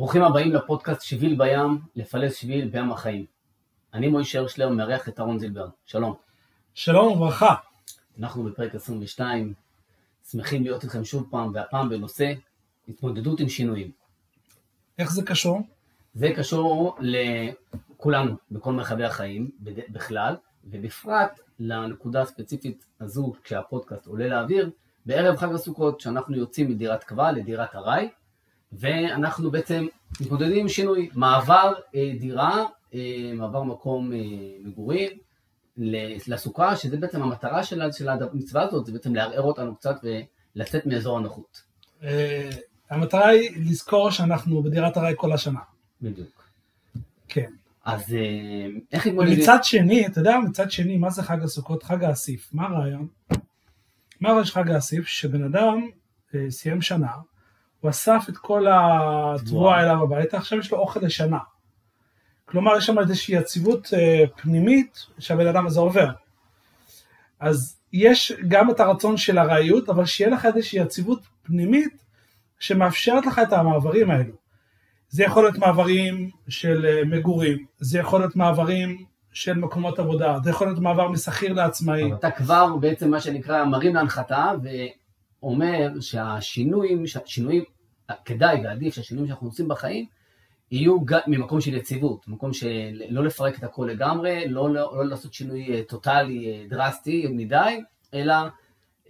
ברוכים הבאים לפודקאסט שביל בים, לפלס שביל בים החיים. אני מוישה הרשלר, מארח את אהרון זילבר. שלום. שלום וברכה. אנחנו בפרק 22, שמחים להיות איתכם שוב פעם, והפעם בנושא התמודדות עם שינויים. איך זה קשור? זה קשור לכולנו, בכל מרחבי החיים בכלל, ובפרט לנקודה הספציפית הזו, כשהפודקאסט עולה לאוויר, בערב חג הסוכות, שאנחנו יוצאים מדירת קבע לדירת ארעי, ואנחנו בעצם מתמודדים עם שינוי, מעבר אה, דירה, אה, מעבר מקום אה, מגורים לסוכה, שזה בעצם המטרה של, של המצווה הזאת, זה בעצם לערער אותנו קצת ולצאת מאזור הנוחות. אה, המטרה היא לזכור שאנחנו בדירת ארעי כל השנה. בדיוק. כן. אז אה, איך התמודדים? ומצד שני, אתה יודע, מצד שני, מה זה חג הסוכות? חג האסיף. מה הרעיון? מה הרעיון של חג האסיף? שבן אדם אה, סיים שנה, הוא אסף את כל התבואה אליו הביתה, עכשיו יש לו אוכל לשנה. כלומר, יש שם איזושהי יציבות אה, פנימית שהבן אדם הזה עובר. אז יש גם את הרצון של ארעיות, אבל שיהיה לך איזושהי יציבות פנימית שמאפשרת לך את המעברים האלו. זה יכול להיות מעברים של אה, מגורים, זה יכול להיות מעברים של מקומות עבודה, זה יכול להיות מעבר משכיר לעצמאי. אתה כבר בעצם מה שנקרא מרים להנחתה ואומר שהשינויים, שינויים, כדאי ועדיף שהשינויים שאנחנו עושים בחיים יהיו גם ממקום של יציבות, מקום של לא לפרק את הכל לגמרי, לא, לא, לא לעשות שינוי אה, טוטאלי אה, דרסטי מדי, אלא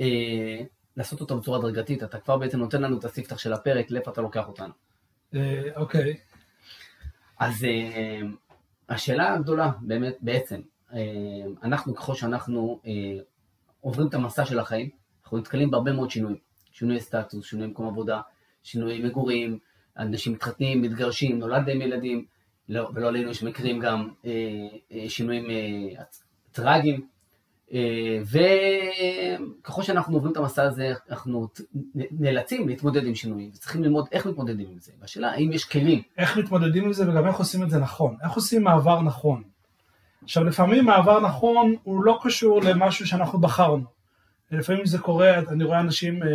אה, לעשות אותו בצורה הדרגתית. אתה כבר בעצם נותן לנו את הספתח של הפרק, לאיפה אתה לוקח אותנו. אה, אוקיי, אז אה, השאלה הגדולה באמת בעצם, אה, אנחנו ככל שאנחנו אה, עוברים את המסע של החיים, אנחנו נתקלים בהרבה מאוד שינויים, שינויי סטטוס, שינויי מקום עבודה, שינויי מגורים, אנשים מתחתנים, מתגרשים, נולד להם ילדים, לא, ולא עלינו יש מקרים גם אה, אה, שינויים אה, טרגיים, אה, וככל שאנחנו עוברים את המסע הזה, אנחנו נאלצים להתמודד עם שינויים, וצריכים ללמוד איך מתמודדים עם זה, והשאלה האם יש כלים? איך מתמודדים עם זה וגם איך עושים את זה נכון, איך עושים מעבר נכון. עכשיו לפעמים מעבר נכון הוא לא קשור למשהו שאנחנו בחרנו. לפעמים זה קורה, אני רואה אנשים אה,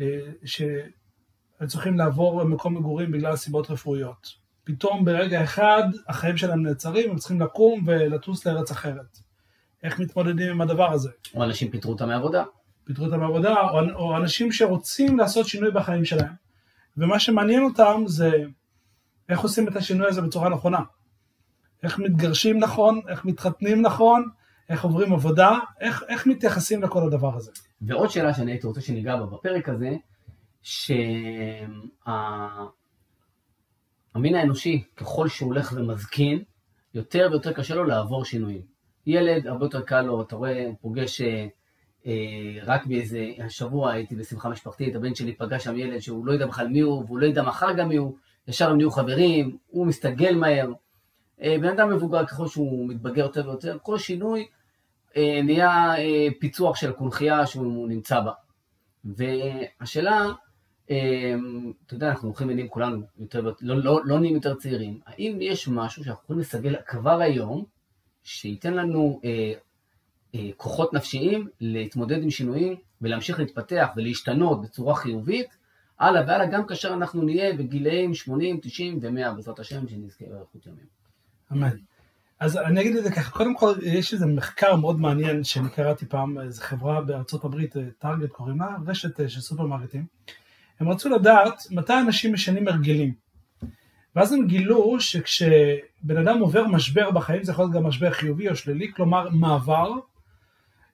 אה, שצריכים לעבור מקום מגורים בגלל סיבות רפואיות. פתאום ברגע אחד החיים שלהם נעצרים, הם צריכים לקום ולטוס לארץ אחרת. איך מתמודדים עם הדבר הזה? או אנשים פיטרו אותם מעבודה. פיטרו אותם מעבודה, או, או אנשים שרוצים לעשות שינוי בחיים שלהם. ומה שמעניין אותם זה איך עושים את השינוי הזה בצורה נכונה. איך מתגרשים נכון, איך מתחתנים נכון, איך עוברים עבודה, איך, איך מתייחסים לכל הדבר הזה. ועוד שאלה שאני הייתי רוצה שניגע בה בפרק הזה, שהמין האנושי, ככל שהוא הולך ומזקין, יותר ויותר קשה לו לעבור שינויים. ילד, הרבה יותר קל לו, אתה רואה, הוא פוגש אה, אה, רק באיזה, השבוע הייתי בשמחה משפחתית, הבן שלי פגש שם ילד שהוא לא יודע בכלל מי הוא, והוא לא יודע מחר גם מי הוא, ישר הם נהיו חברים, הוא מסתגל מהר. אה, בן אדם מבוגר, ככל שהוא מתבגר יותר ויותר, כל שינוי נהיה אה, פיצוח של הקונכייה שהוא נמצא בה. והשאלה, אה, אתה יודע, אנחנו הולכים ונהיים כולנו יותר, לא, לא, לא נהיים יותר צעירים, האם יש משהו שאנחנו יכולים לסגל כבר היום, שייתן לנו אה, אה, כוחות נפשיים להתמודד עם שינויים ולהמשיך להתפתח ולהשתנות בצורה חיובית, הלאה והלאה, גם כאשר אנחנו נהיה בגילאים 80, 90 ו-100, בעזרת השם, שנזכה באריכות ימים. אמן. אז אני אגיד את זה ככה, קודם כל יש איזה מחקר מאוד מעניין שאני קראתי פעם, איזו חברה בארצות הברית, טארגט קוראים לה, רשת אה, של סופרמרקטים. הם רצו לדעת מתי אנשים משנים הרגלים. ואז הם גילו שכשבן אדם עובר משבר בחיים, זה יכול להיות גם משבר חיובי או שלילי, כלומר מעבר,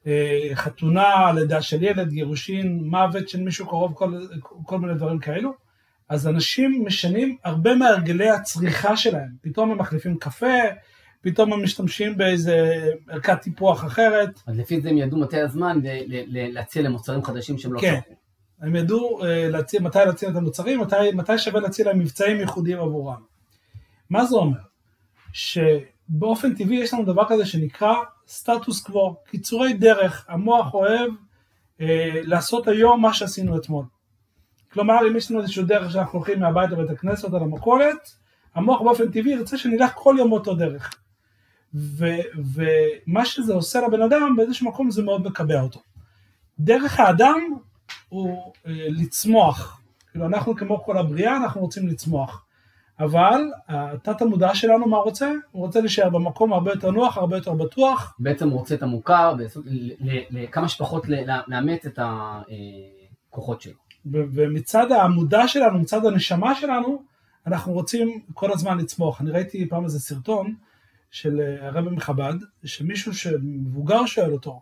אה, חתונה, לידה של ילד, גירושין, מוות של מישהו קרוב, כל, כל מיני דברים כאלו, אז אנשים משנים הרבה מהרגלי הצריכה שלהם. פתאום הם מחליפים קפה, פתאום הם משתמשים באיזה ערכת טיפוח אחרת. אז לפי זה הם ידעו מתי הזמן להציע למוצרים חדשים שהם לא כן. צרכו. הם ידעו אה, להציע, מתי להציע את המוצרים, מתי, מתי שווה להציע להם מבצעים ייחודיים עבורם. מה זה אומר? שבאופן טבעי יש לנו דבר כזה שנקרא סטטוס קוו, קיצורי דרך, המוח אוהב אה, לעשות היום מה שעשינו אתמול. כלומר, אם יש לנו איזשהו דרך שאנחנו הולכים מהבית לבית הכנסת או למכולת, המוח באופן טבעי ירצה שנלך כל יום באותו דרך. ו- ומה שזה עושה לבן אדם, באיזשהו מקום זה מאוד מקבע אותו. דרך האדם הוא אה, לצמוח. כאילו אנחנו כמו כל הבריאה, אנחנו רוצים לצמוח. אבל התת המודע שלנו מה רוצה? הוא רוצה להישאר במקום הרבה יותר נוח, הרבה יותר בטוח. בעצם הוא רוצה את המוכר, לכמה שפחות לאמץ את הכוחות שלו. ומצד המודע שלנו, מצד הנשמה שלנו, אנחנו רוצים כל הזמן לצמוח. אני ראיתי פעם איזה סרטון של אה, הרבי מחב"ד, שמישהו שמבוגר שואל אותו, הוא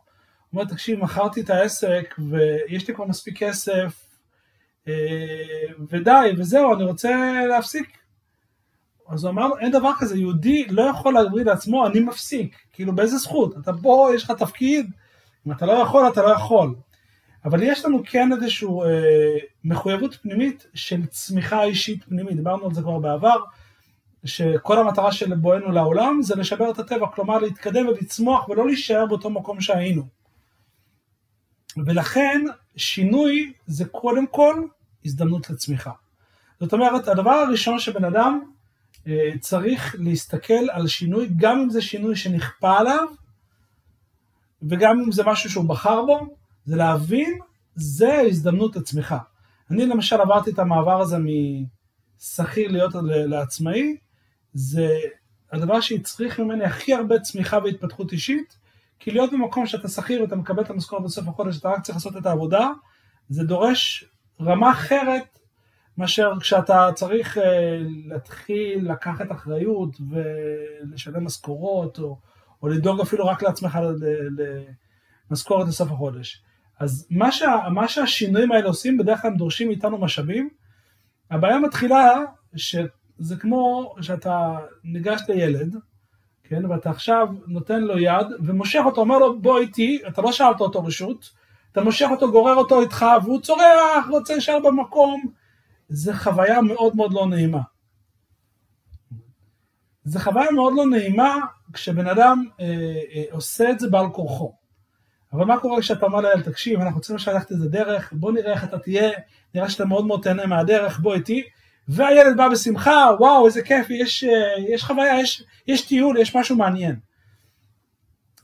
אומר, תקשיב, מכרתי את העסק ויש לי כבר מספיק כסף, אה, ודי, וזהו, אני רוצה להפסיק. אז הוא אמר, אין דבר כזה, יהודי לא יכול להגיד לעצמו, אני מפסיק. כאילו, באיזה זכות? אתה פה, יש לך תפקיד, אם אתה לא יכול, אתה לא יכול. אבל יש לנו כן איזושהי אה, מחויבות פנימית של צמיחה אישית פנימית, דיברנו על זה כבר בעבר, שכל המטרה של בואנו לעולם זה לשבר את הטבע, כלומר להתקדם ולצמוח ולא להישאר באותו מקום שהיינו. ולכן שינוי זה קודם כל הזדמנות לצמיחה. זאת אומרת, הדבר הראשון שבן אדם אה, צריך להסתכל על שינוי, גם אם זה שינוי שנכפה עליו, וגם אם זה משהו שהוא בחר בו, זה להבין, זה הזדמנות לצמיחה. אני למשל עברתי את המעבר הזה משכיר להיות לעצמאי, זה הדבר שהצריך ממני הכי הרבה צמיחה והתפתחות אישית, כי להיות במקום שאתה שכיר ואתה מקבל את המשכורת בסוף החודש, אתה רק צריך לעשות את העבודה, זה דורש רמה אחרת מאשר כשאתה צריך uh, להתחיל לקחת אחריות ולשלם משכורות, או, או לדאוג אפילו רק לעצמך למשכורת לסוף החודש. אז מה, שה, מה שהשינויים האלה עושים, בדרך כלל הם דורשים מאיתנו משאבים. הבעיה מתחילה שזה כמו שאתה ניגש לילד, כן, ואתה עכשיו נותן לו יד ומושך אותו, אומר לו בוא איתי, אתה לא שאלת אותו רשות, אתה מושך אותו, גורר אותו איתך, והוא צורח, רוצה להישאר במקום, זה חוויה מאוד מאוד לא נעימה. זה חוויה מאוד לא נעימה כשבן אדם אה, אה, עושה את זה בעל כורחו. אבל מה קורה כשאתה אומר לילד, תקשיב, אנחנו צריכים ללכת איזה דרך, בוא נראה איך אתה תהיה, נראה שאתה מאוד מאוד תהנה מהדרך, בוא איתי. והילד בא בשמחה, וואו, איזה כיף, יש, אה, יש חוויה, יש, יש טיול, יש משהו מעניין.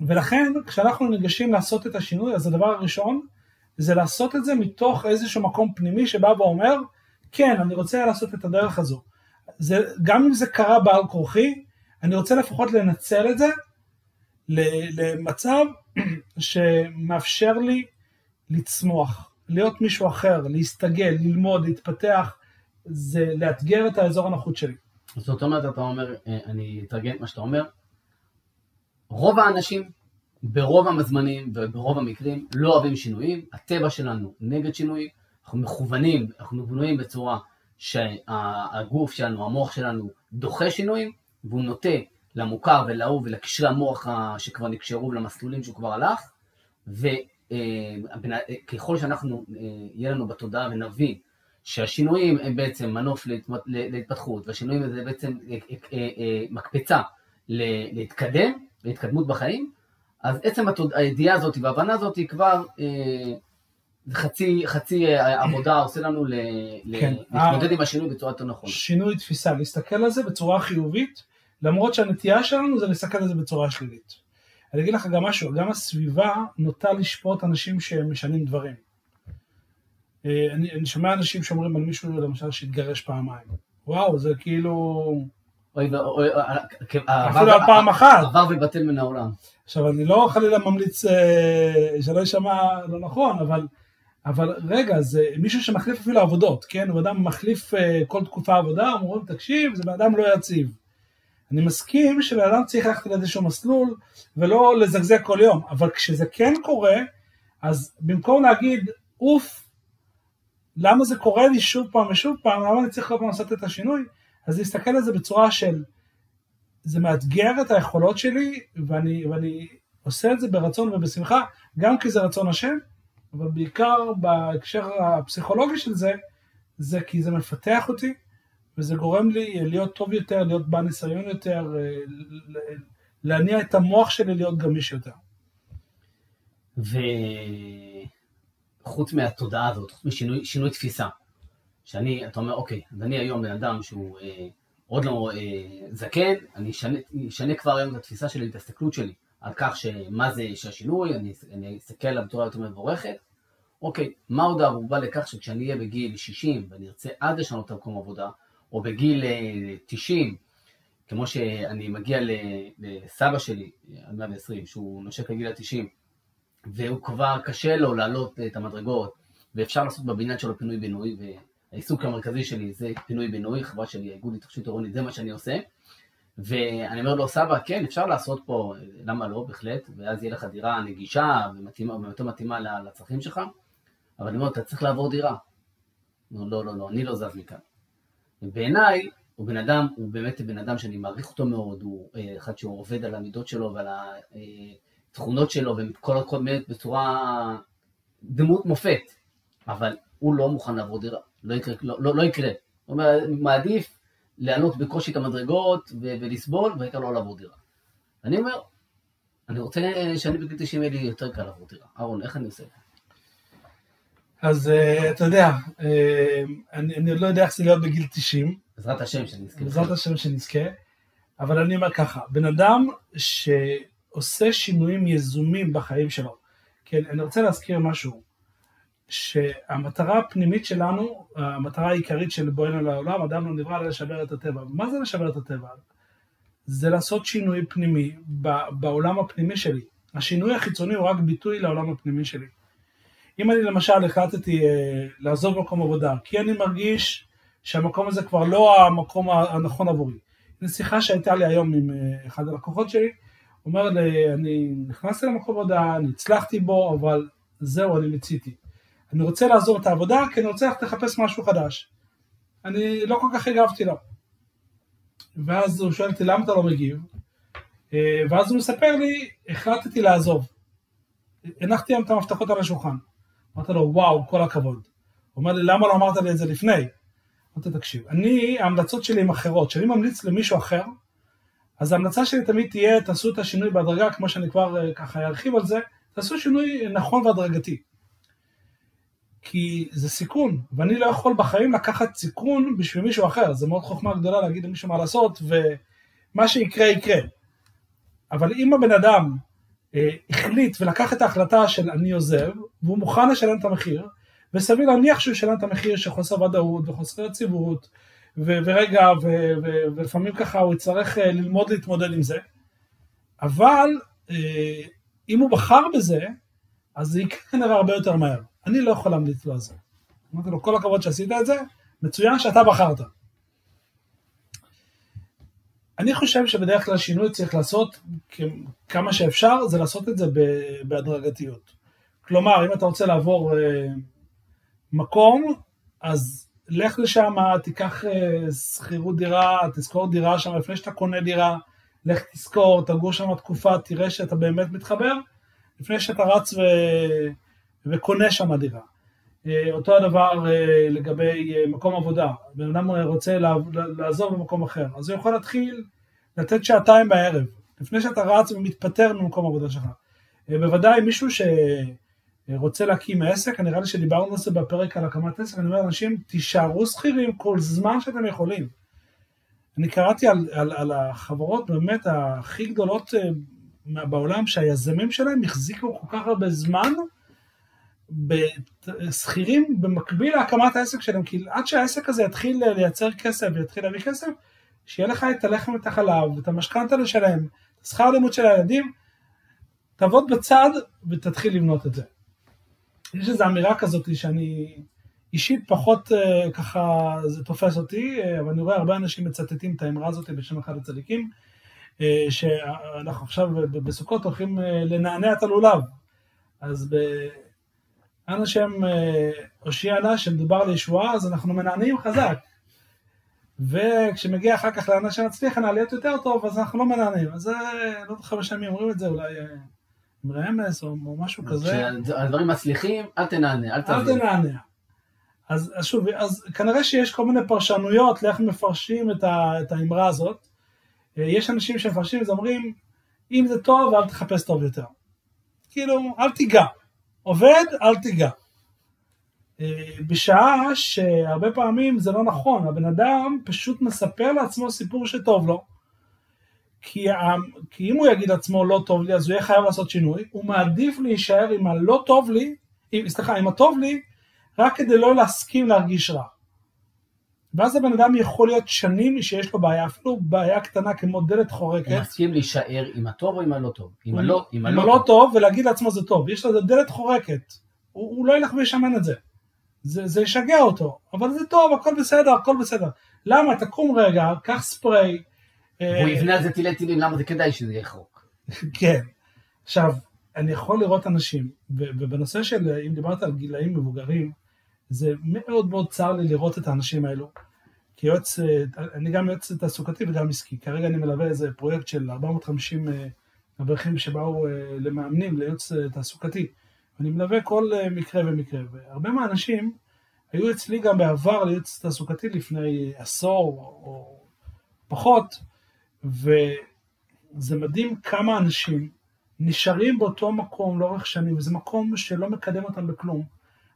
ולכן, כשאנחנו ניגשים לעשות את השינוי, אז הדבר הראשון, זה לעשות את זה מתוך איזשהו מקום פנימי שבא ואומר, כן, אני רוצה לעשות את הדרך הזו. זה, גם אם זה קרה בעל כורחי, אני רוצה לפחות לנצל את זה למצב שמאפשר לי לצמוח, להיות מישהו אחר, להסתגל, ללמוד, להתפתח, זה לאתגר את האזור הנוחות שלי. זאת אומרת, אתה אומר, אה, אני אתרגם את מה שאתה אומר, רוב האנשים ברוב הזמנים וברוב המקרים לא אוהבים שינויים, הטבע שלנו נגד שינויים, אנחנו מכוונים, אנחנו בנויים בצורה שהגוף שלנו, המוח שלנו דוחה שינויים, והוא נוטה למוכר ולאהוב ולקשרי המוח שכבר נקשרו למסלולים שהוא כבר הלך, וככל שאנחנו, אה, יהיה לנו בתודעה ונבין שהשינויים הם בעצם מנוף להתפתחות, והשינויים זה בעצם אה, אה, מקפצה להתקדם, להתקדמות בחיים, אז עצם הידיעה הזאת וההבנה הזאת היא כבר חצי, חצי עבודה עושה לנו ל, כן. להתמודד עם השינוי בצורה יותר נכונה. שינוי תפיסה, להסתכל על זה בצורה חיובית, למרות שהנטייה שלנו זה להסתכל על זה בצורה שלילית. אני אגיד לך גם משהו, גם הסביבה נוטה לשפוט אנשים שמשנים דברים. אה, אני, אני שומע אנשים שאומרים על מישהו למשל שהתגרש פעמיים. וואו, זה כאילו... אוי, אוי, אפילו על פעם אחת. עבר ובטל מן העולם. עכשיו, אני לא חלילה ממליץ אה, שלא יישמע לא נכון, אבל, אבל רגע, זה מישהו שמחליף אפילו עבודות, כן? הוא אדם מחליף אה, כל תקופה עבודה, אומרים, תקשיב, זה בן אדם לא יציב. אני מסכים שבן אדם צריך ללכת לאיזשהו מסלול ולא לזגזג כל יום, אבל כשזה כן קורה, אז במקום להגיד, אוף, למה זה קורה לי שוב פעם ושוב פעם, למה אני צריך כל פעם לעשות את השינוי? אז להסתכל על זה בצורה של, זה מאתגר את היכולות שלי, ואני, ואני עושה את זה ברצון ובשמחה, גם כי זה רצון השם, אבל בעיקר בהקשר הפסיכולוגי של זה, זה כי זה מפתח אותי, וזה גורם לי להיות טוב יותר, להיות בעל ניסיון יותר, אה, להניע את המוח שלי להיות גמיש יותר. וחוץ מהתודעה הזאת, חוץ משינוי תפיסה, שאני, אתה אומר, אוקיי, אז אני היום בן אדם שהוא אה, עוד לא אה, זקן, אני אשנה, כבר היום את התפיסה שלי, את ההסתכלות שלי, על כך שמה זה שהשינוי, אני, אני אסתכל עליו בצורה יותר מבורכת. אוקיי, מה עוד הערובה לכך שכשאני אהיה בגיל 60 ואני ארצה עד לשנות את המקום עבודה, או בגיל 90, כמו שאני מגיע לסבא שלי, עד 120, שהוא נושק לגיל ה-90, והוא כבר קשה לו לעלות את המדרגות, ואפשר לעשות בבניין שלו פינוי-בינוי, והעיסוק המרכזי שלי זה פינוי-בינוי, חברה שלי, האיגוד להתחדשות עירונית, זה מה שאני עושה. ואני אומר לו, סבא, כן, אפשר לעשות פה, למה לא, בהחלט, ואז יהיה לך דירה נגישה ומתאימה, ויותר מתאימה לצרכים שלך, אבל אני אומר, אתה צריך לעבור דירה. לא, לא, לא, לא, אני לא זז מכאן. ובעיניי, הוא בן אדם, הוא באמת בן אדם שאני מעריך אותו מאוד, הוא אה, אחד שהוא עובד על המידות שלו ועל התכונות שלו, וכל הכל באמת בצורה דמות מופת, אבל הוא לא מוכן לעבור דירה, לא יקרה, לא, לא, לא יקרה. הוא אומר, מעדיף לעלות בקושי את המדרגות ולסבול, והעיקר לא לעבור דירה. אני אומר, אני רוצה שאני בגיל 90 יהיה לי יותר קל לעבור דירה. אהרון, איך אני עושה את זה? אז uh, אתה יודע, uh, אני, עוד לא יודע איך זה להיות בגיל 90. בעזרת השם שנזכה. בעזרת השם שנזכה. אבל אני אומר ככה, בן אדם שעושה שינויים יזומים בחיים שלו, כן, אני רוצה להזכיר משהו, שהמטרה הפנימית שלנו, המטרה העיקרית של בואנו לעולם, אדם לא נברא לשבר את הטבע. מה זה לשבר את הטבע? זה לעשות שינוי פנימי בעולם הפנימי שלי. השינוי החיצוני הוא רק ביטוי לעולם הפנימי שלי. אם אני למשל החלטתי אה, לעזוב מקום עבודה, כי אני מרגיש שהמקום הזה כבר לא המקום הנכון עבורי. זו שיחה שהייתה לי היום עם אה, אחד הלקוחות שלי, אומר לי, אני נכנסתי למקום עבודה, אני הצלחתי בו, אבל זהו, אני מיציתי. אני רוצה לעזור את העבודה כי אני רוצה ללכת לחפש משהו חדש. אני לא כל כך הגבתי לו. ואז הוא שואל אותי למה אתה לא מגיב? אה, ואז הוא מספר לי, החלטתי לעזוב. הנחתי היום את המפתחות על השולחן. אמרתי לו, וואו, כל הכבוד. הוא אומר לי, למה לא אמרת לי את זה לפני? אמרתי, תקשיב, אני, ההמלצות שלי הן אחרות. כשאני ממליץ למישהו אחר, אז ההמלצה שלי תמיד תהיה, תעשו את השינוי בהדרגה, כמו שאני כבר אה, ככה ארחיב על זה, תעשו שינוי נכון והדרגתי. כי זה סיכון, ואני לא יכול בחיים לקחת סיכון בשביל מישהו אחר, זה מאוד חוכמה גדולה להגיד למישהו מה לעשות, ומה שיקרה יקרה. אבל אם הבן אדם אה, החליט ולקח את ההחלטה של אני עוזב, והוא מוכן לשלם את המחיר, וסביר להניח שהוא ישלם את המחיר של חוסר ודאות וחוסר יציבות, ו- ורגע, ו- ו- ולפעמים ככה הוא יצטרך אה, ללמוד להתמודד עם זה, אבל אה, אם הוא בחר בזה, אז זה יקרה כנראה הרבה יותר מהר. אני לא יכול להמליץ לו על זה. אמרתי לו, כל הכבוד שעשית את זה, מצוין שאתה בחרת. אני חושב שבדרך כלל שינוי צריך לעשות כמה שאפשר, זה לעשות את זה בהדרגתיות. כלומר, אם אתה רוצה לעבור אה, מקום, אז לך לשם, תיקח אה, שכירות דירה, תזכור דירה שם לפני שאתה קונה דירה, לך תזכור, תגור שם תקופה, תראה שאתה באמת מתחבר, לפני שאתה רץ ו... וקונה שם דירה. אה, אותו הדבר אה, לגבי מקום עבודה, בן אדם רוצה לעזוב במקום אחר, אז הוא יכול להתחיל לתת שעתיים בערב, לפני שאתה רץ ומתפטר ממקום עבודה שלך. בוודאי מישהו שרוצה להקים עסק, נראה לי שדיברנו על זה בפרק על הקמת עסק, אני אומר לאנשים, תישארו שכירים כל זמן שאתם יכולים. אני קראתי על, על, על החברות באמת הכי גדולות בעולם, שהיזמים שלהם החזיקו כל כך הרבה זמן, שכירים במקביל להקמת העסק שלהם, כי עד שהעסק הזה יתחיל לייצר כסף ויתחיל להביא כסף, שיהיה לך את הלחם ואת החלב, את המשכנתה לשלם, את שכר הלימוד של הילדים, תעבוד בצד ותתחיל לבנות את זה. יש איזו אמירה כזאת שאני אישית פחות uh, ככה זה תופס אותי, uh, אבל אני רואה הרבה אנשים מצטטים את האמרה הזאת בשם אחד הצדיקים, uh, שאנחנו עכשיו בסוכות הולכים לנענע את הלולב. אז ב... אנא שם אה, הושיענה שמדובר על ישועה, אז אנחנו מנענעים חזק. וכשמגיע אחר כך לאנא שנצליח להיות יותר טוב, אז אנחנו לא מנענעים. אז לא יודע כמה שנים אומרים את זה, אולי אה, עם רמז או משהו כזה. כשהדברים מצליחים, אל תנענע, אל תביא. אל תנענע. אז, אז שוב, אז כנראה שיש כל מיני פרשנויות לאיך מפרשים את, ה, את האמרה הזאת. אה, יש אנשים שמפרשים את זה, אומרים, אם זה טוב, אל תחפש טוב יותר. כאילו, אל תיגע. עובד, אל תיגע. אה, בשעה שהרבה פעמים זה לא נכון, הבן אדם פשוט מספר לעצמו סיפור שטוב לו, כי, כי אם הוא יגיד לעצמו לא טוב לי אז הוא יהיה חייב לעשות שינוי, הוא מעדיף להישאר עם הלא טוב לי, עם, סליחה, עם הטוב לי, רק כדי לא להסכים להרגיש רע. ואז הבן אדם יכול להיות שנים שיש לו בעיה, אפילו בעיה קטנה כמו דלת חורקת. הוא מסכים להישאר עם הטוב או עם הלא טוב? עם הלא, עם עם הלא הלא טוב ולהגיד לעצמו זה טוב, יש לו דלת חורקת, הוא, הוא לא ילך וישמן את זה. זה, זה ישגע אותו, אבל זה טוב, הכל בסדר, הכל בסדר. למה? תקום רגע, קח ספרי. אה, הוא יבנה על זה תילי תילים, למה זה כדאי שזה יחרוק? כן. עכשיו, אני יכול לראות אנשים, ובנושא של, אם דיברת על גילאים מבוגרים, זה מאוד מאוד צר לי לראות את האנשים האלו. כי יועץ, אה, אני גם יועץ תעסוקתי וגם עסקי. כרגע אני מלווה איזה פרויקט של 450 אה, אברכים שבאו אה, למאמנים, לייעוץ אה, תעסוקתי. אני מלווה כל אה, מקרה ומקרה. והרבה מהאנשים היו אצלי גם בעבר לייעוץ תעסוקתי לפני עשור או פחות, וזה מדהים כמה אנשים נשארים באותו מקום לאורך שנים, וזה מקום שלא מקדם אותם בכלום.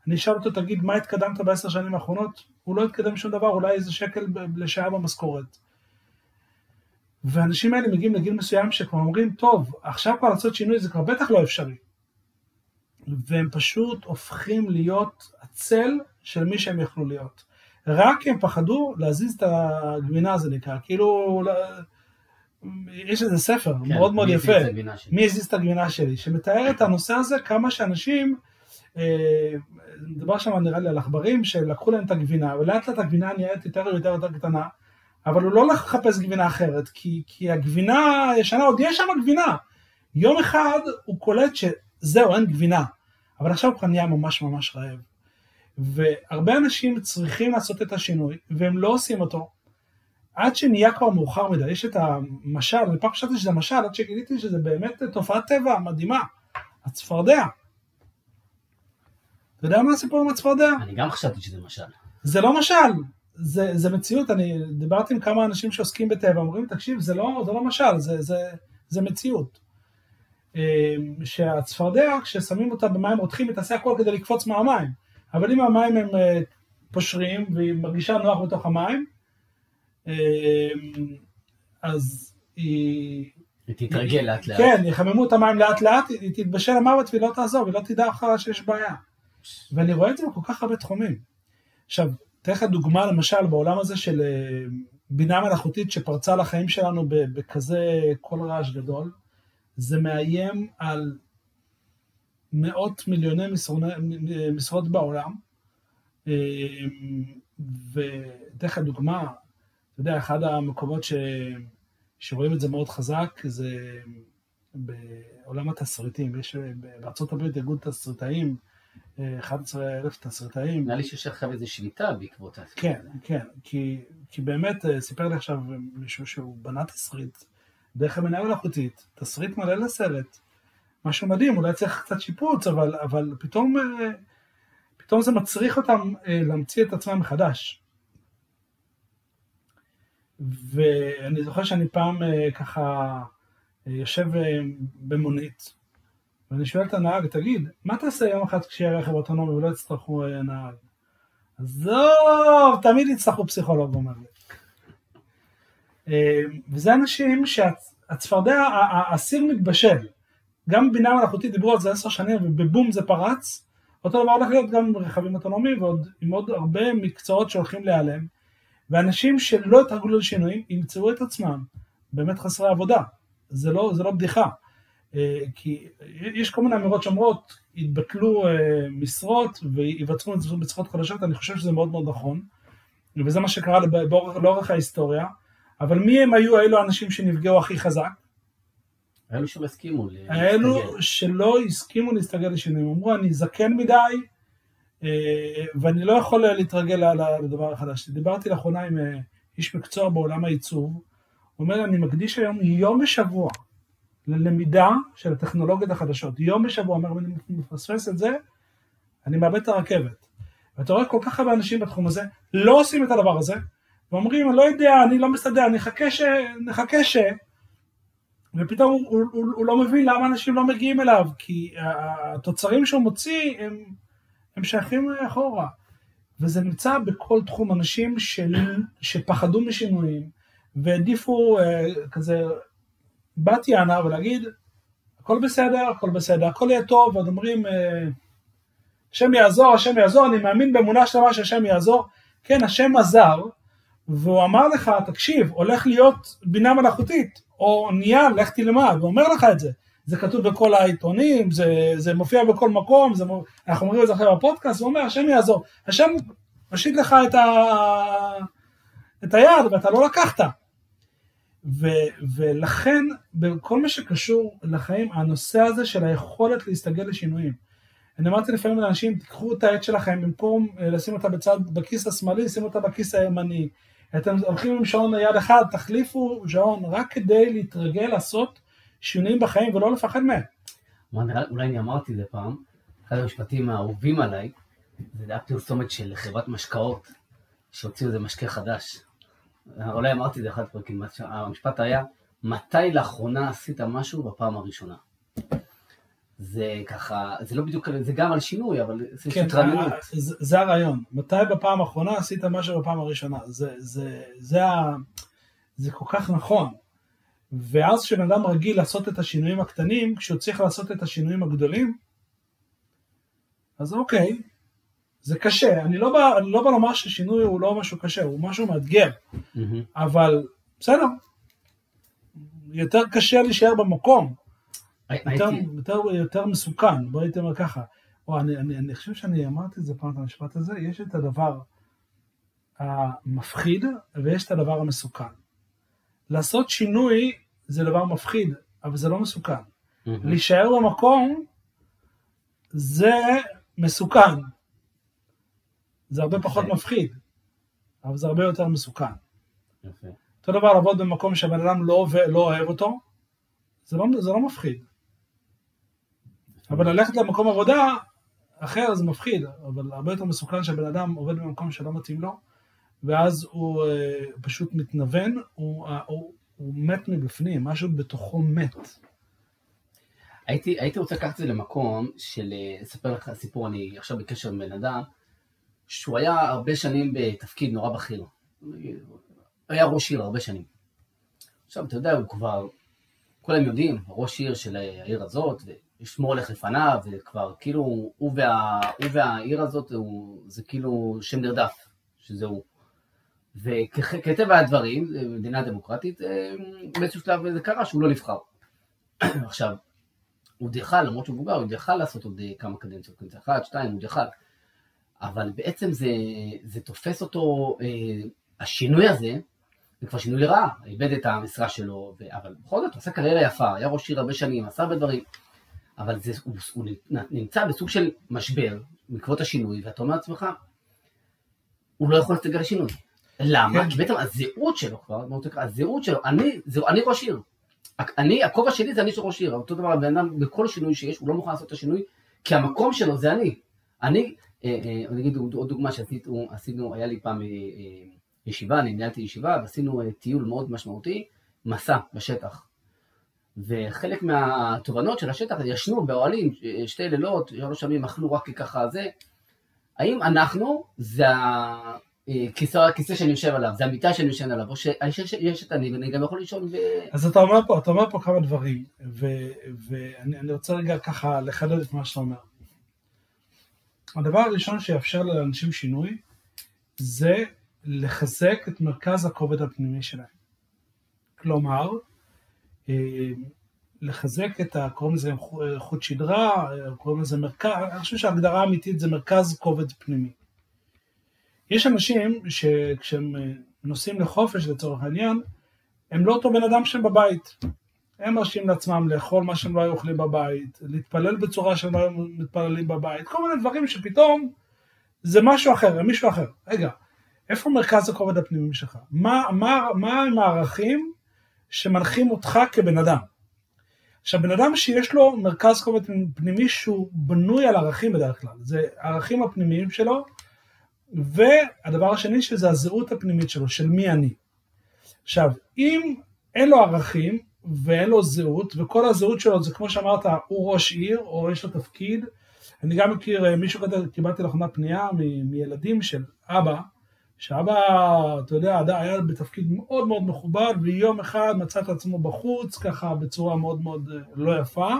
אני אשאל אותו, תגיד, מה התקדמת בעשר שנים האחרונות? הוא לא התקדם שום דבר, אולי איזה שקל לשעה במשכורת. והאנשים האלה מגיעים לגיל מסוים שכבר אומרים, טוב, עכשיו כבר לעשות שינוי זה כבר בטח לא אפשרי. והם פשוט הופכים להיות הצל של מי שהם יכלו להיות. רק הם פחדו להזיז את הגבינה, זה נקרא, כאילו, יש איזה ספר כן, מאוד מאוד יפה. מי הזיז את הגבינה שלי, שמתאר את הנושא הזה, כמה שאנשים, אה, מדובר שם נראה לי על עכברים, שלקחו להם את הגבינה, ולאט לאט הגבינה נהיית יותר ויותר יותר קטנה, אבל הוא לא הולך לחפש גבינה אחרת, כי, כי הגבינה הישנה, עוד יש שם גבינה. יום אחד הוא קולט שזהו, אין גבינה, אבל עכשיו הוא כבר נהיה ממש ממש רעב. והרבה אנשים צריכים לעשות את השינוי, והם לא עושים אותו, עד שנהיה כבר מאוחר מדי. יש את המשל, אני פעם חשבתי שזה משל, עד שגיליתי שזה באמת תופעת טבע מדהימה. הצפרדע. אתה יודע מה הסיפור עם הצפרדע? אני גם חשבתי שזה משל. זה לא משל, זה, זה מציאות. אני דיברתי עם כמה אנשים שעוסקים בטבע, אומרים, תקשיב, זה לא, זה לא משל, זה, זה, זה מציאות. אה, שהצפרדע, כששמים אותה במים רותחים, היא תעשה הכל כדי לקפוץ מהמים. אבל אם המים הם אה, פושרים והיא מרגישה נוח בתוך המים, אז היא... היא תתרגל לאט לאט. כן, יחממו את המים לאט לאט, היא תתבשל למוות והיא לא תעזוב, היא לא תדע אחר שיש בעיה. ואני רואה את זה בכל כך הרבה תחומים. עכשיו, אתן לך דוגמה למשל בעולם הזה של אה, בינה מלאכותית שפרצה לחיים שלנו בכזה קול רעש גדול, זה מאיים על מאות מיליוני מ- משרות בעולם. אה, ואתן לך דוגמה, אתה יודע, אחד המקומות ש... שרואים את זה מאוד חזק זה בעולם התסריטים. יש הברית ארגון תסריטאים, אה, 11 אלף תסריטאים. נראה לי שיש עכשיו איזו שביתה בעקבות זה. כן, כן, כי, כי באמת אה, סיפר לי עכשיו מישהו שהוא בנה תסריט דרך הבינה מלאכותית, תסריט מלא לסרט, משהו מדהים, אולי צריך קצת שיפוץ, אבל, אבל פתאום, אה, פתאום זה מצריך אותם אה, להמציא את עצמם מחדש. ואני זוכר שאני פעם אה, ככה אה, יושב אה, במונית, ואני שואל את הנהג, תגיד, מה תעשה יום אחד כשיהיה רכב אוטונומי ולא יצטרכו נהג? עזוב, תמיד יצטרכו פסיכולוג, הוא אומר לי. וזה אנשים שהצפרדע, הסיר מתבשל. גם בינה מלאכותית דיברו על זה עשר שנים ובבום זה פרץ. אותו דבר הולך להיות גם רכבים אוטונומיים ועוד עם עוד הרבה מקצועות שהולכים להיעלם. ואנשים שלא התרגלו לשינויים ימצאו את עצמם באמת חסרי עבודה. זה לא, זה לא בדיחה. אה, כי יש כל מיני אמירות שאומרות, יתבטלו אה, משרות ויווצרו משרות חדשות, אני חושב שזה מאוד מאוד נכון, וזה מה שקרה באורך- לאורך ההיסטוריה, אבל מי הם היו אלו האנשים שנפגעו הכי חזק? אלו שלא הסכימו להסתגל. שלא הסכימו להסתגל לשינויים, אמרו אני זקן מדי ואני לא יכול להתרגל לדבר החדש. דיברתי לאחרונה עם אה, איש מקצוע בעולם העיצוב, הוא אומר אני מקדיש היום יום בשבוע ללמידה של הטכנולוגיות החדשות, יום בשבוע, אומר אם אני מפספס את זה, אני מאבד את הרכבת. ואתה רואה כל כך הרבה אנשים בתחום הזה לא עושים את הדבר הזה, ואומרים אני לא יודע, אני לא מסתדר, נחכה ש... נחכה ש... ופתאום הוא, הוא, הוא, הוא לא מבין למה אנשים לא מגיעים אליו, כי התוצרים שהוא מוציא הם, הם שייכים אחורה. וזה נמצא בכל תחום, אנשים של, שפחדו משינויים והעדיפו אה, כזה בת יענה ולהגיד הכל בסדר, הכל בסדר, הכל יהיה טוב, ועוד אומרים אה, השם יעזור, השם יעזור, אני מאמין באמונה שלמה שהשם יעזור. כן, השם עזר, והוא אמר לך, תקשיב, הולך להיות בינה מלאכותית, או נהיה, לך תלמד, הוא אומר לך את זה. זה כתוב בכל העיתונים, זה, זה מופיע בכל מקום, זה, אנחנו אומרים את זה עכשיו בפודקאסט, הוא אומר, השם יעזור. השם מושיט לך את, ה, את היד ואתה לא לקחת. ו, ולכן, בכל מה שקשור לחיים, הנושא הזה של היכולת להסתגל לשינויים. אני אמרתי לפעמים לאנשים, תיקחו את העט שלכם, במקום אה, לשים אותה בצד, בכיס השמאלי, שימו אותה בכיס הימני. אתם הולכים עם שעון נייד אחד, תחליפו שעון רק כדי להתרגל לעשות שינויים בחיים ולא לפחד מהם. אולי אני אמרתי את זה פעם, אחד המשפטים האהובים עליי, זה היה פרסומת של חברת משקאות, שהוציאו איזה משקה חדש. אולי אמרתי את זה אחד הפרקים, המשפט היה, מתי לאחרונה עשית משהו בפעם הראשונה? זה ככה, זה לא בדיוק, זה גם על שינוי, אבל זה כן, שטרניות. זה, זה הרעיון, מתי בפעם האחרונה עשית משהו בפעם הראשונה? זה, זה, זה, ה, זה כל כך נכון. ואז כשבן אדם רגיל לעשות את השינויים הקטנים, כשהוא צריך לעשות את השינויים הגדולים, אז אוקיי, זה קשה, אני לא בא, אני לא בא לומר ששינוי הוא לא משהו קשה, הוא משהו מאתגר, mm-hmm. אבל בסדר, יותר קשה להישאר במקום, יותר, יותר, יותר מסוכן, בוא הייתי אומר ככה, או, אני, אני, אני חושב שאני אמרתי את זה פעם, את המשפט הזה, יש את הדבר המפחיד ויש את הדבר המסוכן. לעשות שינוי זה דבר מפחיד, אבל זה לא מסוכן. Mm-hmm. להישאר במקום זה מסוכן. זה הרבה פחות מפחיד, אבל זה הרבה יותר מסוכן. יפה. אותו דבר לעבוד במקום שהבן אדם לא, לא אוהב אותו, זה לא, זה לא מפחיד. אבל ללכת למקום עבודה אחר זה מפחיד, אבל הרבה יותר מסוכן שהבן אדם עובד במקום שלא מתאים לו, ואז הוא uh, פשוט מתנוון, הוא, uh, הוא, הוא מת מבפנים, משהו בתוכו מת. הייתי, הייתי רוצה לקחת את זה למקום של, אה, לספר לך סיפור, אני עכשיו בקשר עם בן אדם, שהוא היה הרבה שנים בתפקיד נורא בכיר. היה ראש עיר הרבה שנים. עכשיו, אתה יודע, הוא כבר, כולם יודעים, ראש עיר של העיר הזאת, ושמו הולך לפניו, וכבר כאילו, הוא, וה, הוא והעיר הזאת, הוא, זה כאילו שם נרדף, שזה הוא. וכטבע הדברים, מדינה דמוקרטית, אה, באיזשהו שלב זה קרה שהוא לא נבחר. עכשיו, הוא יכל, למרות שהוא מבוגר, הוא יכל לעשות עוד כמה קדנציות, קדנציה אחת, שתיים, הוא יכל. אבל בעצם זה, זה תופס אותו, אה, השינוי הזה, זה כבר שינוי לרעה, איבד את המשרה שלו. אבל בכל זאת הוא עשה קריירה יפה, היה ראש עיר הרבה שנים, עשה הרבה דברים, אבל זה, הוא, הוא נמצא בסוג של משבר בעקבות השינוי, ואתה אומר לעצמך, הוא לא יכול להסתגל לשינוי. למה? כן. כי בעצם הזהות שלו כבר, הזהות שלו, אני, זה, אני ראש עיר. אני, הכובע שלי זה אני של ראש עיר, אותו דבר הבן אדם בכל שינוי שיש, הוא לא מוכן לעשות את השינוי, כי המקום שלו זה אני. אני, אה, אה, אני אגיד עוד דוגמה שעשינו, היה לי פעם אה, ישיבה, אני ניהלתי ישיבה, ועשינו טיול מאוד משמעותי, מסע בשטח. וחלק מהתובנות של השטח, ישנו באוהלים שתי לילות, שלוש ימים אכלו רק ככה זה. האם אנחנו, זה הכיסא, הכיסא שאני יושב עליו, זה המיטה שאני יושב עליו, או שיש את אני ואני גם יכול לישון ו... אז אתה אומר פה, אתה אומר פה כמה דברים, ואני רוצה רגע ככה לחדד את מה שאתה אומר. הדבר הראשון שיאפשר לאנשים שינוי זה לחזק את מרכז הכובד הפנימי שלהם. כלומר, אה, לחזק את. קוראים לזה חוט שדרה, קוראים לזה מרכז, אני חושב שההגדרה האמיתית זה מרכז כובד פנימי. יש אנשים שכשהם אה, נוסעים לחופש לצורך העניין, הם לא אותו בן אדם שהם בבית. הם מרשים לעצמם לאכול מה שהם לא היו אוכלים בבית, להתפלל בצורה שהם לא היו מתפללים בבית, כל מיני דברים שפתאום זה משהו אחר, הם מישהו אחר. רגע, איפה מרכז הכובד הפנימי שלך? מה, מה, מה הם הערכים שמנחים אותך כבן אדם? עכשיו, בן אדם שיש לו מרכז כובד פנימי שהוא בנוי על ערכים בדרך כלל, זה הערכים הפנימיים שלו, והדבר השני שזה הזהות הפנימית שלו, של מי אני. עכשיו, אם אין לו ערכים, ואין לו זהות, וכל הזהות שלו זה כמו שאמרת, הוא ראש עיר, או יש לו תפקיד. אני גם מכיר אה, מישהו כזה, קיבלתי לאחרונה פנייה מ- מילדים של אבא, שאבא, אתה יודע, היה בתפקיד מאוד מאוד מכובד, ויום אחד מצא את עצמו בחוץ, ככה בצורה מאוד מאוד אה, לא יפה,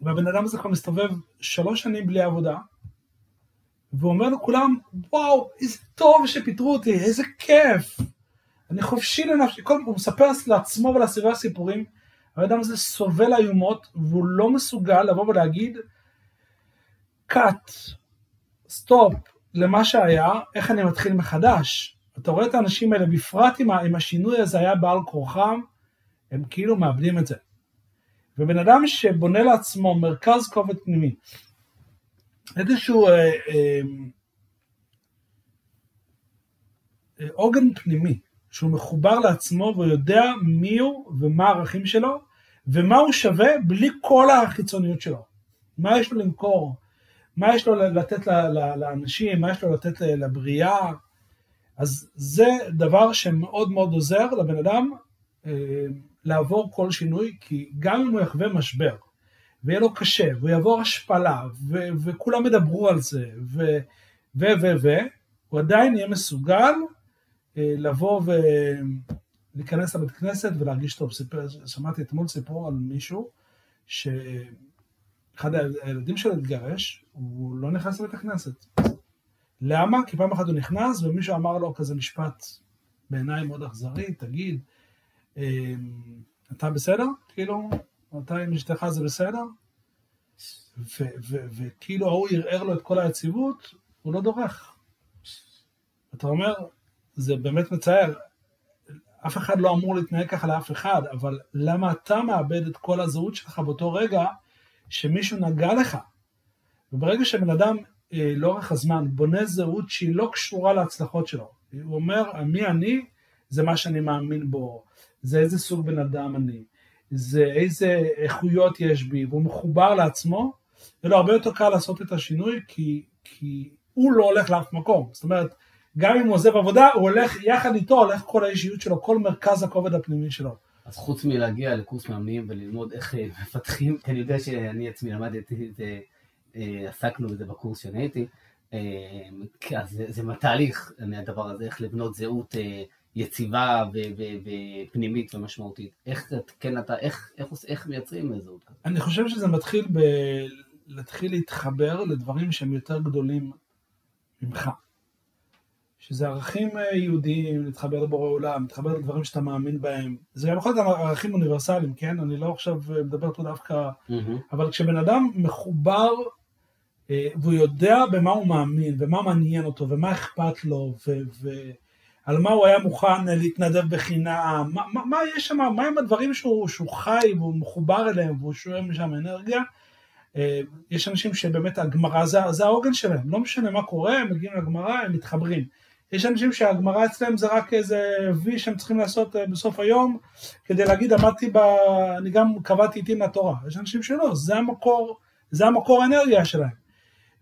והבן אדם הזה כבר מסתובב שלוש שנים בלי עבודה, והוא אומר לכולם, וואו, איזה טוב שפיטרו אותי, איזה כיף. אני חופשי לנפשי, כל, הוא מספר לעצמו ולסביבה סיפורים, האדם הזה סובל איומות, והוא לא מסוגל לבוא ולהגיד, cut, סטופ, למה שהיה, איך אני מתחיל מחדש. אתה רואה את האנשים האלה, בפרט אם השינוי הזה היה בעל כורחם, הם כאילו מאבדים את זה. ובן אדם שבונה לעצמו מרכז כובד פנימי, איזשהו אה, אה, אה, עוגן פנימי, שהוא מחובר לעצמו והוא יודע מי הוא ומה הערכים שלו, ומה הוא שווה בלי כל החיצוניות שלו. מה יש לו למכור, מה יש לו לתת לאנשים, מה יש לו לתת לבריאה. אז זה דבר שמאוד מאוד עוזר לבן אדם אה, לעבור כל שינוי, כי גם אם הוא יחווה משבר, ויהיה לו קשה, והוא יעבור השפלה, ו- וכולם ידברו על זה, ו- ו... ו... ו... הוא עדיין יהיה מסוגל אה, לבוא ולהיכנס לבית כנסת ולהרגיש טוב. סיפר, שמעתי אתמול סיפור על מישהו, שאחד הילדים שלו התגרש, הוא לא נכנס לבית הכנסת. למה? כי פעם אחת הוא נכנס ומישהו אמר לו כזה משפט בעיניי מאוד אכזרי, תגיד, אמ, אתה בסדר? כאילו, אתה עם אשתך זה בסדר? וכאילו ההוא ערער לו את כל היציבות, הוא לא דורך. אתה אומר, זה באמת מצער, אף אחד לא אמור להתנהג ככה לאף אחד, אבל למה אתה מאבד את כל הזהות שלך באותו רגע שמישהו נגע לך? וברגע שבן אדם אה, לאורך הזמן בונה זהות שהיא לא קשורה להצלחות שלו, הוא אומר, מי אני, זה מה שאני מאמין בו, זה איזה סוג בן אדם אני, זה איזה איכויות יש בי, והוא מחובר לעצמו, לו הרבה יותר קל לעשות את השינוי, כי, כי הוא לא הולך לאף מקום. זאת אומרת, גם אם הוא עוזב עבודה, הוא הולך, יחד איתו הולך כל האישיות שלו, כל מרכז הכובד הפנימי שלו. אז חוץ מלהגיע לקורס מאמנים וללמוד איך אה, מפתחים, כי אני יודע שאני עצמי למדתי את זה, אה, עסקנו בזה בקורס שאני הייתי, אה, אז זה, זה תהליך, הדבר הזה, איך לבנות זהות יציבה ופנימית ומשמעותית. איך, כן, אתה, איך, איך, איך מייצרים זהות כזאת? אני חושב שזה מתחיל ב... להתחיל להתחבר לדברים שהם יותר גדולים ממך. שזה ערכים אה, יהודיים, להתחבר לבורא עולם, להתחבר לדברים שאתה מאמין בהם. זה גם יכול להיות ערכים אוניברסליים, כן? אני לא עכשיו אה, מדבר פה דווקא... Mm-hmm. אבל כשבן אדם מחובר אה, והוא יודע במה הוא מאמין, ומה מעניין אותו, ומה אכפת לו, ועל מה הוא היה מוכן להתנדב בחינם, מה, מה, מה יש שם, מה הם הדברים שהוא, שהוא חי והוא מחובר אליהם והוא שואל משם אנרגיה, יש אנשים שבאמת הגמרא זה, זה העוגן שלהם, לא משנה מה קורה, הם מגיעים לגמרא, הם מתחברים. יש אנשים שהגמרא אצלם זה רק איזה וי שהם צריכים לעשות אה, בסוף היום כדי להגיד עמדתי ב... אני גם קבעתי עיתים לתורה. יש אנשים שלא, זה המקור, זה המקור האנרגיה שלהם.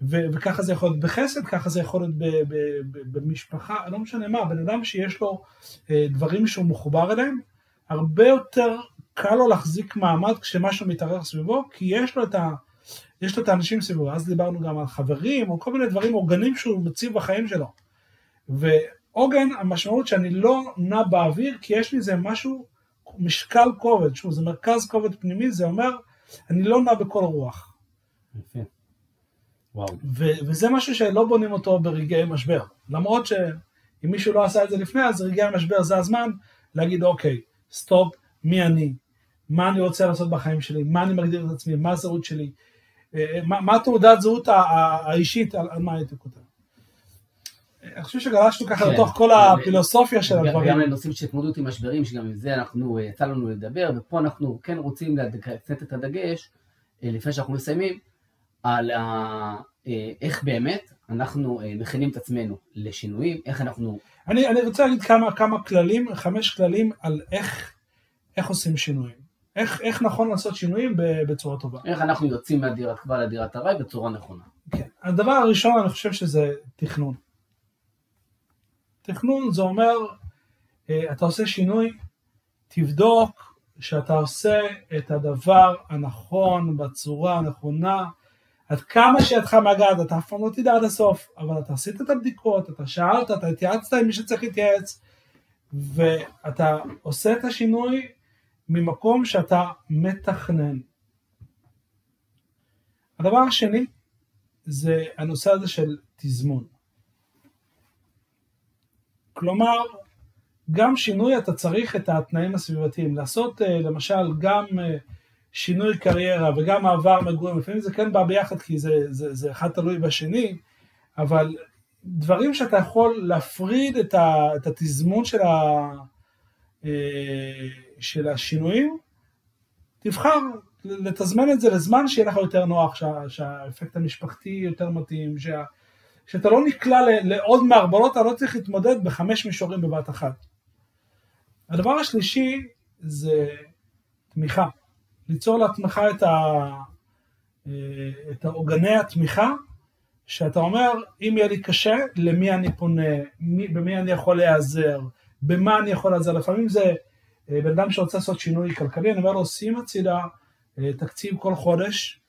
ו- וככה זה יכול להיות בחסד, ככה זה יכול להיות ב- ב- ב- במשפחה, לא משנה מה, בן אדם שיש לו אה, דברים שהוא מחובר אליהם, הרבה יותר קל לו להחזיק מעמד כשמשהו מתארח סביבו, כי יש לו את ה... יש לו את האנשים סביבו, אז דיברנו גם על חברים, או כל מיני דברים אורגנים שהוא מציב בחיים שלו. ועוגן, המשמעות שאני לא נע באוויר, כי יש לי איזה משהו, משקל כובד, שוב, זה מרכז כובד פנימי, זה אומר, אני לא נע בכל רוח. יפה. ו- וזה משהו שלא בונים אותו ברגעי משבר. למרות שאם מישהו לא עשה את זה לפני, אז רגעי המשבר זה הזמן להגיד, אוקיי, סטופ, מי אני, מה אני רוצה לעשות בחיים שלי, מה אני מגדיר את עצמי, מה הזהות שלי, אה, מה, מה תעודת זהות האישית, על, על מה הייתי כותב. אני חושב שגלשנו ככה כן. לתוך כל הפילוסופיה של הדברים. גם לנושאים של התמודדות עם משברים, שגם עם זה אנחנו, אה, יצא לנו לדבר, ופה אנחנו כן רוצים לתת את הדגש, אה, לפני שאנחנו מסיימים, על ה... אה, איך באמת אנחנו מכינים את עצמנו לשינויים, איך אנחנו... אני, אני רוצה להגיד כמה, כמה כללים, חמש כללים על איך, איך עושים שינויים. איך, איך נכון לעשות שינויים בצורה טובה. איך אנחנו יוצאים מהדירת קבל לדירת ארעי בצורה נכונה. כן. הדבר הראשון אני חושב שזה תכנון. תכנון זה אומר, אה, אתה עושה שינוי, תבדוק שאתה עושה את הדבר הנכון בצורה הנכונה, עד כמה שידך מהגד, אתה אף פעם לא תדע עד הסוף, אבל אתה עשית את הבדיקות, אתה שאלת, אתה התייעצת עם מי שצריך להתייעץ, ואתה עושה את השינוי ממקום שאתה מתכנן. הדבר השני, זה הנושא הזה של תזמון. כלומר, גם שינוי אתה צריך את התנאים הסביבתיים. לעשות אה, למשל גם אה, שינוי קריירה וגם מעבר מגורים, לפעמים זה כן בא ביחד כי זה, זה, זה אחד תלוי בשני, אבל דברים שאתה יכול להפריד את, ה, את התזמון של, ה, אה, של השינויים, תבחר לתזמן את זה לזמן שיהיה לך יותר נוח, שה, שהאפקט המשפחתי יותר מתאים, שה, שאתה לא נקלע לעוד מערבולות, אתה לא צריך להתמודד בחמש מישורים בבת אחת. הדבר השלישי זה תמיכה. ליצור לעצמך את, ה, אה, את עוגני התמיכה, שאתה אומר, אם יהיה לי קשה, למי אני פונה, מי, במי אני יכול להיעזר, במה אני יכול להיעזר. לפעמים זה אה, בן אדם שרוצה לעשות שינוי כלכלי, אני אומר לו, שים הצידה אה, תקציב כל חודש,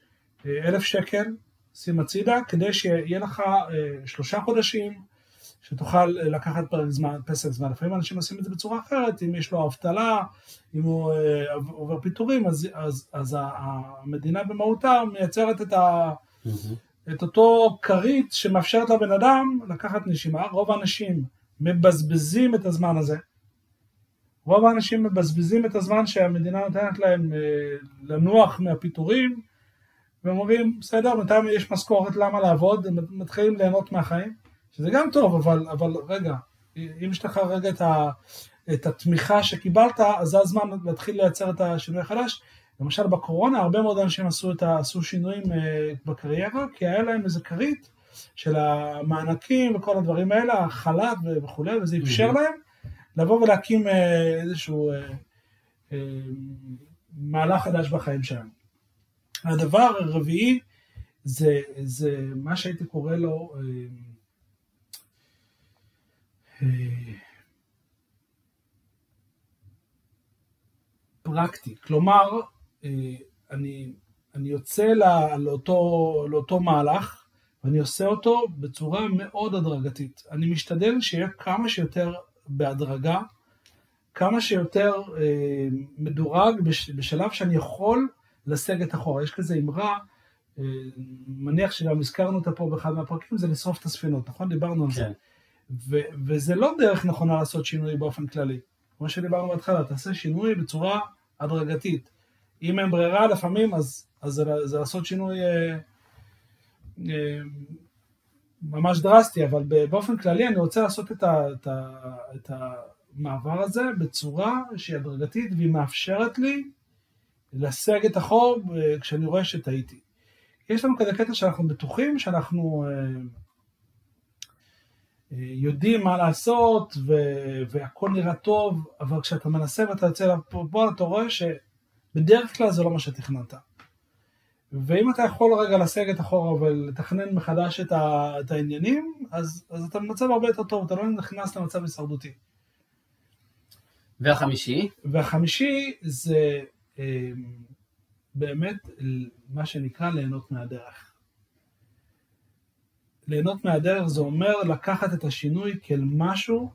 אלף שקל, שים הצידה, כדי שיהיה לך שלושה חודשים, שתוכל לקחת פרק זמן, פסק זמן. לפעמים אנשים עושים את זה בצורה אחרת, אם יש לו אבטלה, אם הוא אה, עובר פיטורים, אז, אז, אז המדינה במהותה מייצרת את, ה, את אותו כרית שמאפשרת לבן אדם לקחת נשימה. רוב האנשים מבזבזים את הזמן הזה. רוב האנשים מבזבזים את הזמן שהמדינה נותנת להם אה, לנוח מהפיטורים, והם אומרים, בסדר, בינתיים יש משכורת, למה לעבוד? הם מתחילים ליהנות מהחיים. שזה גם טוב, אבל, אבל רגע, אם יש לך רגע את, ה, את התמיכה שקיבלת, אז זה הזמן להתחיל לייצר את השינוי החדש. למשל בקורונה הרבה מאוד אנשים עשו, את ה, עשו שינויים uh, בקריירה, כי היה להם איזה כרית של המענקים וכל הדברים האלה, החל"ת וכולי, וזה אפשר. להם לבוא ולהקים uh, איזשהו uh, uh, מהלך חדש בחיים שלהם. הדבר הרביעי זה, זה מה שהייתי קורא לו uh, פרקטי, כלומר אה, אני, אני יוצא לאותו, לאותו מהלך ואני עושה אותו בצורה מאוד הדרגתית. אני משתדל שיהיה כמה שיותר בהדרגה, כמה שיותר אה, מדורג בש, בשלב שאני יכול לסגת אחורה. יש כזה אמרה, אה, מניח שגם הזכרנו אותה פה באחד מהפרקים, זה לשרוף את הספינות, נכון? דיברנו על כן. זה. ו- וזה לא דרך נכונה לעשות שינוי באופן כללי. כמו שדיברנו בהתחלה, תעשה שינוי בצורה הדרגתית. אם אין ברירה לפעמים, אז, אז זה, זה לעשות שינוי אה, אה, ממש דרסטי, אבל באופן כללי אני רוצה לעשות את, ה, את, ה, את המעבר הזה בצורה שהיא הדרגתית והיא מאפשרת לי לסג את החור אה, כשאני רואה שטעיתי. יש לנו כזה קטע שאנחנו בטוחים שאנחנו אה, יודעים מה לעשות ו- והכל נראה טוב, אבל כשאתה מנסה ואתה יוצא לפועל אתה רואה שבדרך כלל זה לא מה שתכננת. ואם אתה יכול רגע לסגת אחורה ולתכנן מחדש את, ה- את העניינים, אז, אז אתה במצב הרבה יותר טוב, אתה לא נכנס למצב הישרדותי. והחמישי? והחמישי זה אה, באמת מה שנקרא ליהנות מהדרך. ליהנות מהדרך זה אומר לקחת את השינוי כאל משהו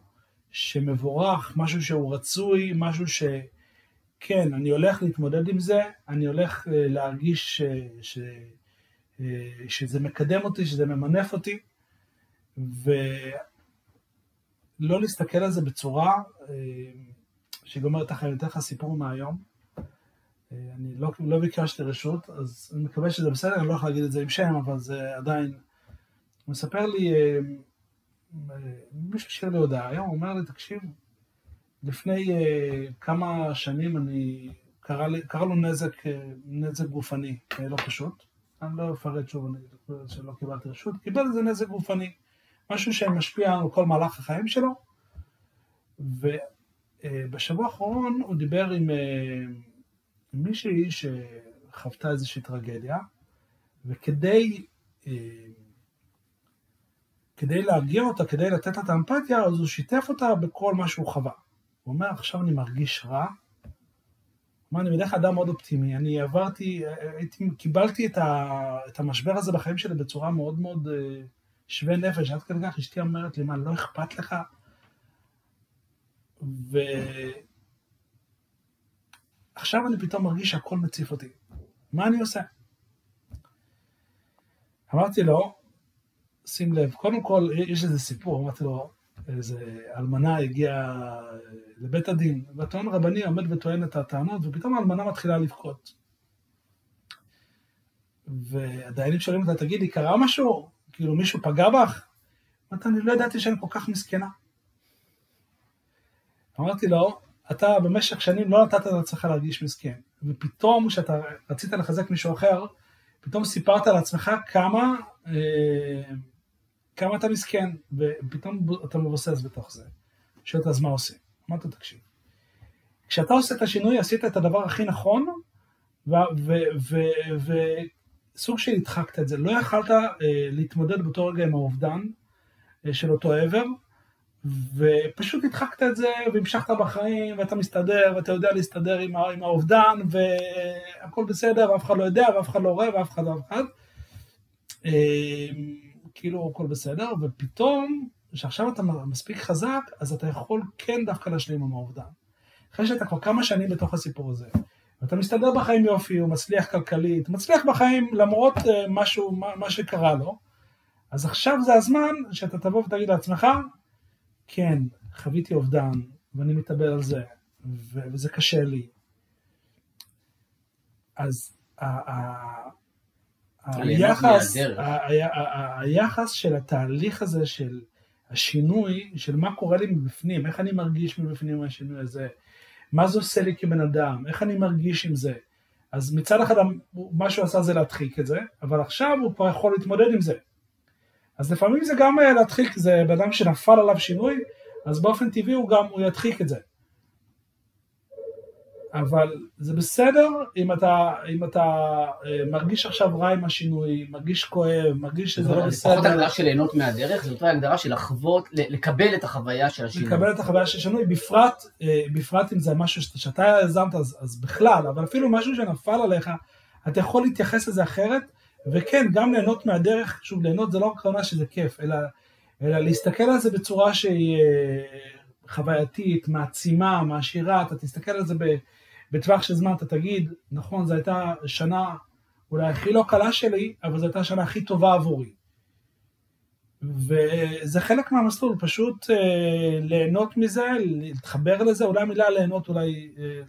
שמבורך, משהו שהוא רצוי, משהו שכן, אני הולך להתמודד עם זה, אני הולך אה, להרגיש ש... ש... אה, שזה מקדם אותי, שזה ממנף אותי, ולא להסתכל על זה בצורה אה, שגומרת לך, אני אתן לך סיפור מהיום. אני לא, לא ביקשתי רשות, אז אני מקווה שזה בסדר, אני לא יכול להגיד את זה עם שם, אבל זה עדיין הוא מספר לי, אה, אה, מישהו השאיר לי הודעה היום, הוא אומר לי, תקשיב, לפני אה, כמה שנים אני, קרה, לי, קרה לו נזק, נזק גופני לא פשוט, אני לא אפרט שוב, אני שלא קיבלתי רשות, קיבל איזה נזק גופני, משהו שמשפיע על כל מהלך החיים שלו, ובשבוע האחרון הוא דיבר עם, עם מישהי שחוותה איזושהי טרגדיה, וכדי כדי להרגיע אותה, כדי לתת לה את האמפתיה, אז הוא שיתף אותה בכל מה שהוא חווה. הוא אומר, עכשיו אני מרגיש רע. מה, אני בדרך כלל אדם מאוד אופטימי, אני עברתי, הייתי, קיבלתי את, ה, את המשבר הזה בחיים שלי בצורה מאוד מאוד אה, שווה נפש, עד כדי כך אשתי אומרת לי, מה, לא אכפת לך? ועכשיו אני פתאום מרגיש שהכל מציף אותי. מה אני עושה? אמרתי לו, שים לב, קודם כל, יש איזה סיפור, אמרתי לו, איזה אלמנה הגיעה לבית הדין, והטוען רבני עומד וטוען את הטענות, ופתאום האלמנה מתחילה לבכות. והדיינים שואלים אותה, תגידי, קרה משהו? כאילו מישהו פגע בך? אמרתי, אני לא ידעתי שאני כל כך מסכנה. אמרתי לו, אתה במשך שנים לא נתת לעצמך להרגיש מסכן, ופתאום כשאתה רצית לחזק מישהו אחר, פתאום סיפרת לעצמך כמה, אה, כמה אתה מסכן, ופתאום אתה מבוסס בתוך זה. שואלת אז מה עושים? אמרתי, תקשיב. כשאתה עושה את השינוי, עשית את הדבר הכי נכון, וסוג של הדחקת את זה. לא יכלת אה, להתמודד באותו רגע עם האובדן אה, של אותו עבר, ופשוט הדחקת את זה והמשכת בחיים ואתה מסתדר ואתה יודע להסתדר עם, עם האובדן והכל בסדר ואף אחד לא יודע ואף אחד לא רואה ואף אחד לא אף אחד. אה, כאילו הכל בסדר ופתאום כשעכשיו אתה מספיק חזק אז אתה יכול כן דווקא להשלים עם האובדן. אחרי שאתה כבר כמה שנים בתוך הסיפור הזה ואתה מסתדר בחיים יופי, הוא מצליח כלכלית, מצליח בחיים למרות אה, משהו, מה שקרה לו, אז עכשיו זה הזמן שאתה תבוא ותגיד לעצמך, כן, חוויתי אובדן, ואני מתאבל על זה, וזה קשה לי. אז היחס, היחס של התהליך הזה של השינוי, של מה קורה לי מבפנים, איך אני מרגיש מבפנים מהשינוי הזה, מה זה עושה לי כבן אדם, איך אני מרגיש עם זה. אז מצד אחד מה שהוא עשה זה להדחיק את זה, אבל עכשיו הוא כבר יכול להתמודד עם זה. אז לפעמים זה גם להדחיק, זה בן אדם שנפל עליו שינוי, אז באופן טבעי הוא גם, הוא ידחיק את זה. אבל זה בסדר אם אתה, אם אתה אה, מרגיש עכשיו רע עם השינוי, מרגיש כואב, מרגיש שזה לא בסדר. פחות הגדרה של ליהנות מהדרך, יותר הגדרה של לחוות, לקבל את החוויה של השינוי. לקבל את החוויה של השינוי, בפרט, אה, בפרט אם זה משהו שאתה יזמת אז, אז בכלל, אבל אפילו משהו שנפל עליך, אתה יכול להתייחס לזה אחרת, וכן, גם ליהנות מהדרך, שוב, ליהנות זה לא רק עונה שזה כיף, אלא, אלא להסתכל על זה בצורה שהיא אה, חווייתית, מעצימה, מעשירה, אתה תסתכל על זה בטווח של זמן, אתה תגיד, נכון, זו הייתה שנה אולי הכי לא קלה שלי, אבל זו הייתה השנה הכי טובה עבורי. וזה חלק מהמסלול, פשוט אה, ליהנות מזה, להתחבר לזה, אולי המילה ליהנות, אולי אה,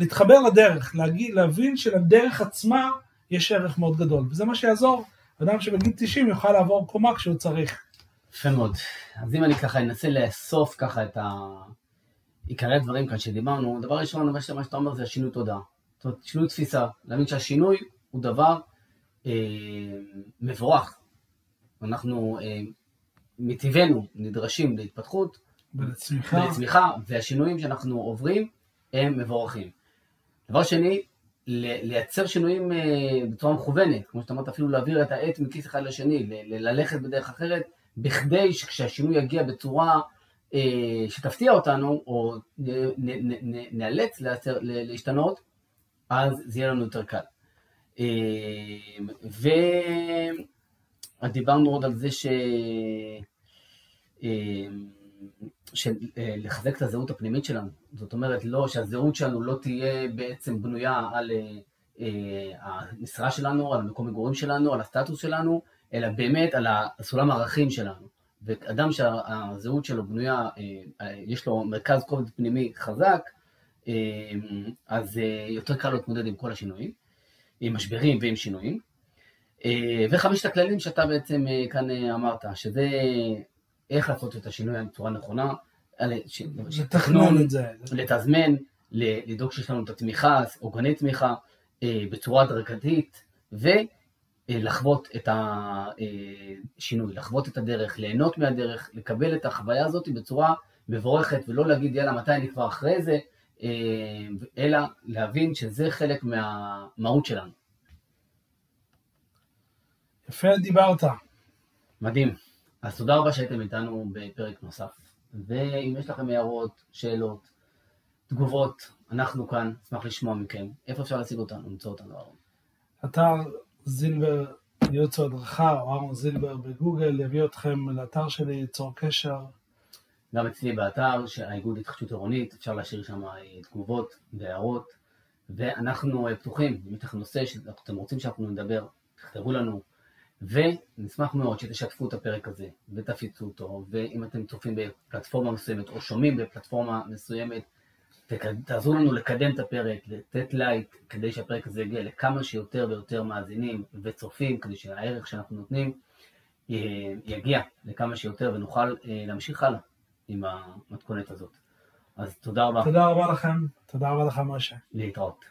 להתחבר לדרך, להגיד, להבין שלדרך עצמה יש ערך מאוד גדול, וזה מה שיעזור, אדם שבגיל 90 יוכל לעבור קומה כשהוא צריך. יפה מאוד. אז אם אני ככה אנסה לאסוף ככה את עיקרי הדברים כאן שדיברנו, דבר ראשון, מה שאתה אומר זה השינוי תודעה. זאת אומרת, שינוי תפיסה, להבין שהשינוי הוא דבר אה, מבורך. אנחנו אה, מטבענו נדרשים להתפתחות, ולצמיחה. ולצמיחה, והשינויים שאנחנו עוברים הם מבורכים. דבר שני, לייצר שינויים אה, בצורה מכוונת, כמו שאתה אמרת, אפילו להעביר את העט מכיס אחד לשני, ללכת בדרך אחרת, בכדי שכשהשינוי יגיע בצורה שתפתיע אותנו, או נאלץ להשתנות, אז זה יהיה לנו יותר קל. אה, ודיברנו עוד על זה ש... של לחזק את הזהות הפנימית שלנו. זאת אומרת, לא, שהזהות שלנו לא תהיה בעצם בנויה על המשרה שלנו, על מקום מגורים שלנו, על הסטטוס שלנו, אלא באמת על הסולם הערכים שלנו. ואדם שהזהות שלו בנויה, יש לו מרכז כובד פנימי חזק, אז יותר קל להתמודד עם כל השינויים, עם משברים ועם שינויים. וחמשת הכללים שאתה בעצם כאן אמרת, שזה איך לעשות את השינוי בצורה נכונה, לתכנון את זה, לתזמן, לדאוג שיש לנו את התמיכה, עוגני תמיכה, בצורה הדרגתית, ולחוות את השינוי, לחוות את הדרך, ליהנות מהדרך, לקבל את החוויה הזאת בצורה מבורכת, ולא להגיד יאללה מתי אני כבר אחרי זה, אלא להבין שזה חלק מהמהות שלנו. יפה דיברת. מדהים. אז תודה רבה שהייתם איתנו בפרק נוסף. ואם יש לכם הערות, שאלות, תגובות, אנחנו כאן, נשמח לשמוע מכם. איפה אפשר להשיג אותנו, למצוא אותנו, אהרון? אתר זילבר ייעוץ הדרכה, או אהרון זילבר בגוגל, יביא אתכם לאתר שלי, ייצור קשר. גם אצלי באתר, האיגוד להתחדשות עירונית, אפשר להשאיר שם תגובות והערות. ואנחנו פתוחים, אם יש לכם נושא שאתם רוצים שאנחנו נדבר, תכתבו לנו, ונשמח מאוד שתשתפו את הפרק הזה ותפיצו אותו, ואם אתם צופים בפלטפורמה מסוימת או שומעים בפלטפורמה מסוימת, תעזרו לנו לקדם את הפרק, לתת לייק, כדי שהפרק הזה יגיע לכמה שיותר ויותר מאזינים וצופים, כדי שהערך שאנחנו נותנים יגיע לכמה שיותר ונוכל אה, להמשיך הלאה עם המתכונת הזאת. אז תודה רבה. תודה רבה לכם, תודה רבה לך משה. להתראות.